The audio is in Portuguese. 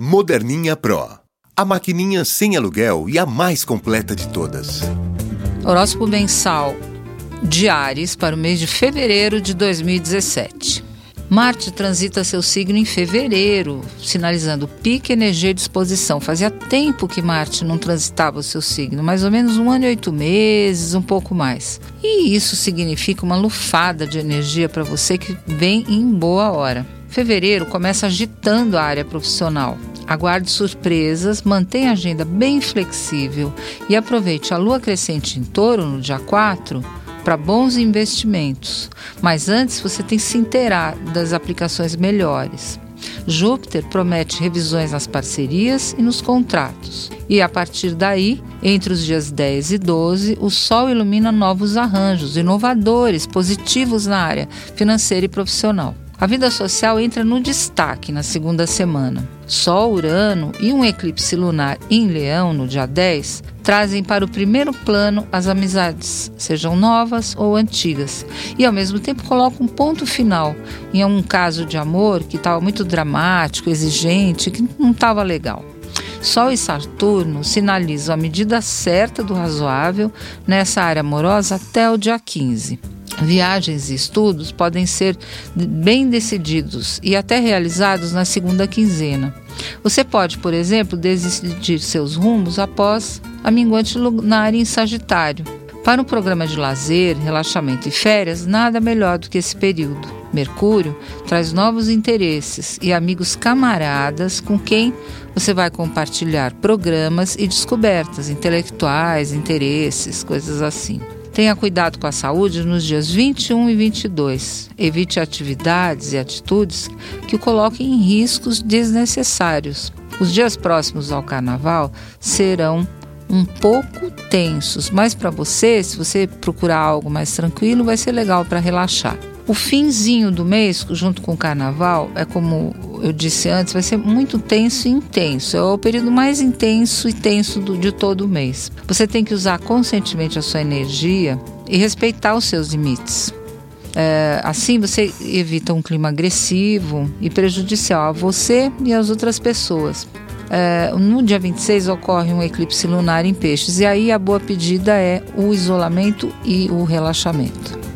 Moderninha Pro. A maquininha sem aluguel e a mais completa de todas. Horóscopo mensal de Ares para o mês de fevereiro de 2017. Marte transita seu signo em fevereiro, sinalizando pique, energia e disposição. Fazia tempo que Marte não transitava o seu signo, mais ou menos um ano e oito meses, um pouco mais. E isso significa uma lufada de energia para você que vem em boa hora. Fevereiro começa agitando a área profissional. Aguarde surpresas, mantenha a agenda bem flexível e aproveite a lua crescente em touro no dia 4 para bons investimentos. Mas antes você tem que se inteirar das aplicações melhores. Júpiter promete revisões nas parcerias e nos contratos. E a partir daí, entre os dias 10 e 12, o Sol ilumina novos arranjos inovadores, positivos na área financeira e profissional. A vida social entra no destaque na segunda semana. Sol, Urano e um eclipse lunar em Leão no dia 10 trazem para o primeiro plano as amizades, sejam novas ou antigas, e ao mesmo tempo colocam um ponto final em um caso de amor que estava muito dramático, exigente, que não estava legal. Sol e Saturno sinalizam a medida certa do razoável nessa área amorosa até o dia 15. Viagens e estudos podem ser bem decididos e até realizados na segunda quinzena. Você pode, por exemplo, decidir seus rumos após a minguante lunar em Sagitário. Para um programa de lazer, relaxamento e férias, nada melhor do que esse período. Mercúrio traz novos interesses e amigos camaradas com quem você vai compartilhar programas e descobertas intelectuais, interesses, coisas assim. Tenha cuidado com a saúde nos dias 21 e 22. Evite atividades e atitudes que o coloquem em riscos desnecessários. Os dias próximos ao carnaval serão um pouco tensos, mas para você, se você procurar algo mais tranquilo, vai ser legal para relaxar. O finzinho do mês, junto com o carnaval, é como eu disse antes, vai ser muito tenso e intenso. É o período mais intenso e tenso do, de todo o mês. Você tem que usar conscientemente a sua energia e respeitar os seus limites. É, assim você evita um clima agressivo e prejudicial a você e às outras pessoas. É, no dia 26 ocorre um eclipse lunar em peixes, e aí a boa pedida é o isolamento e o relaxamento.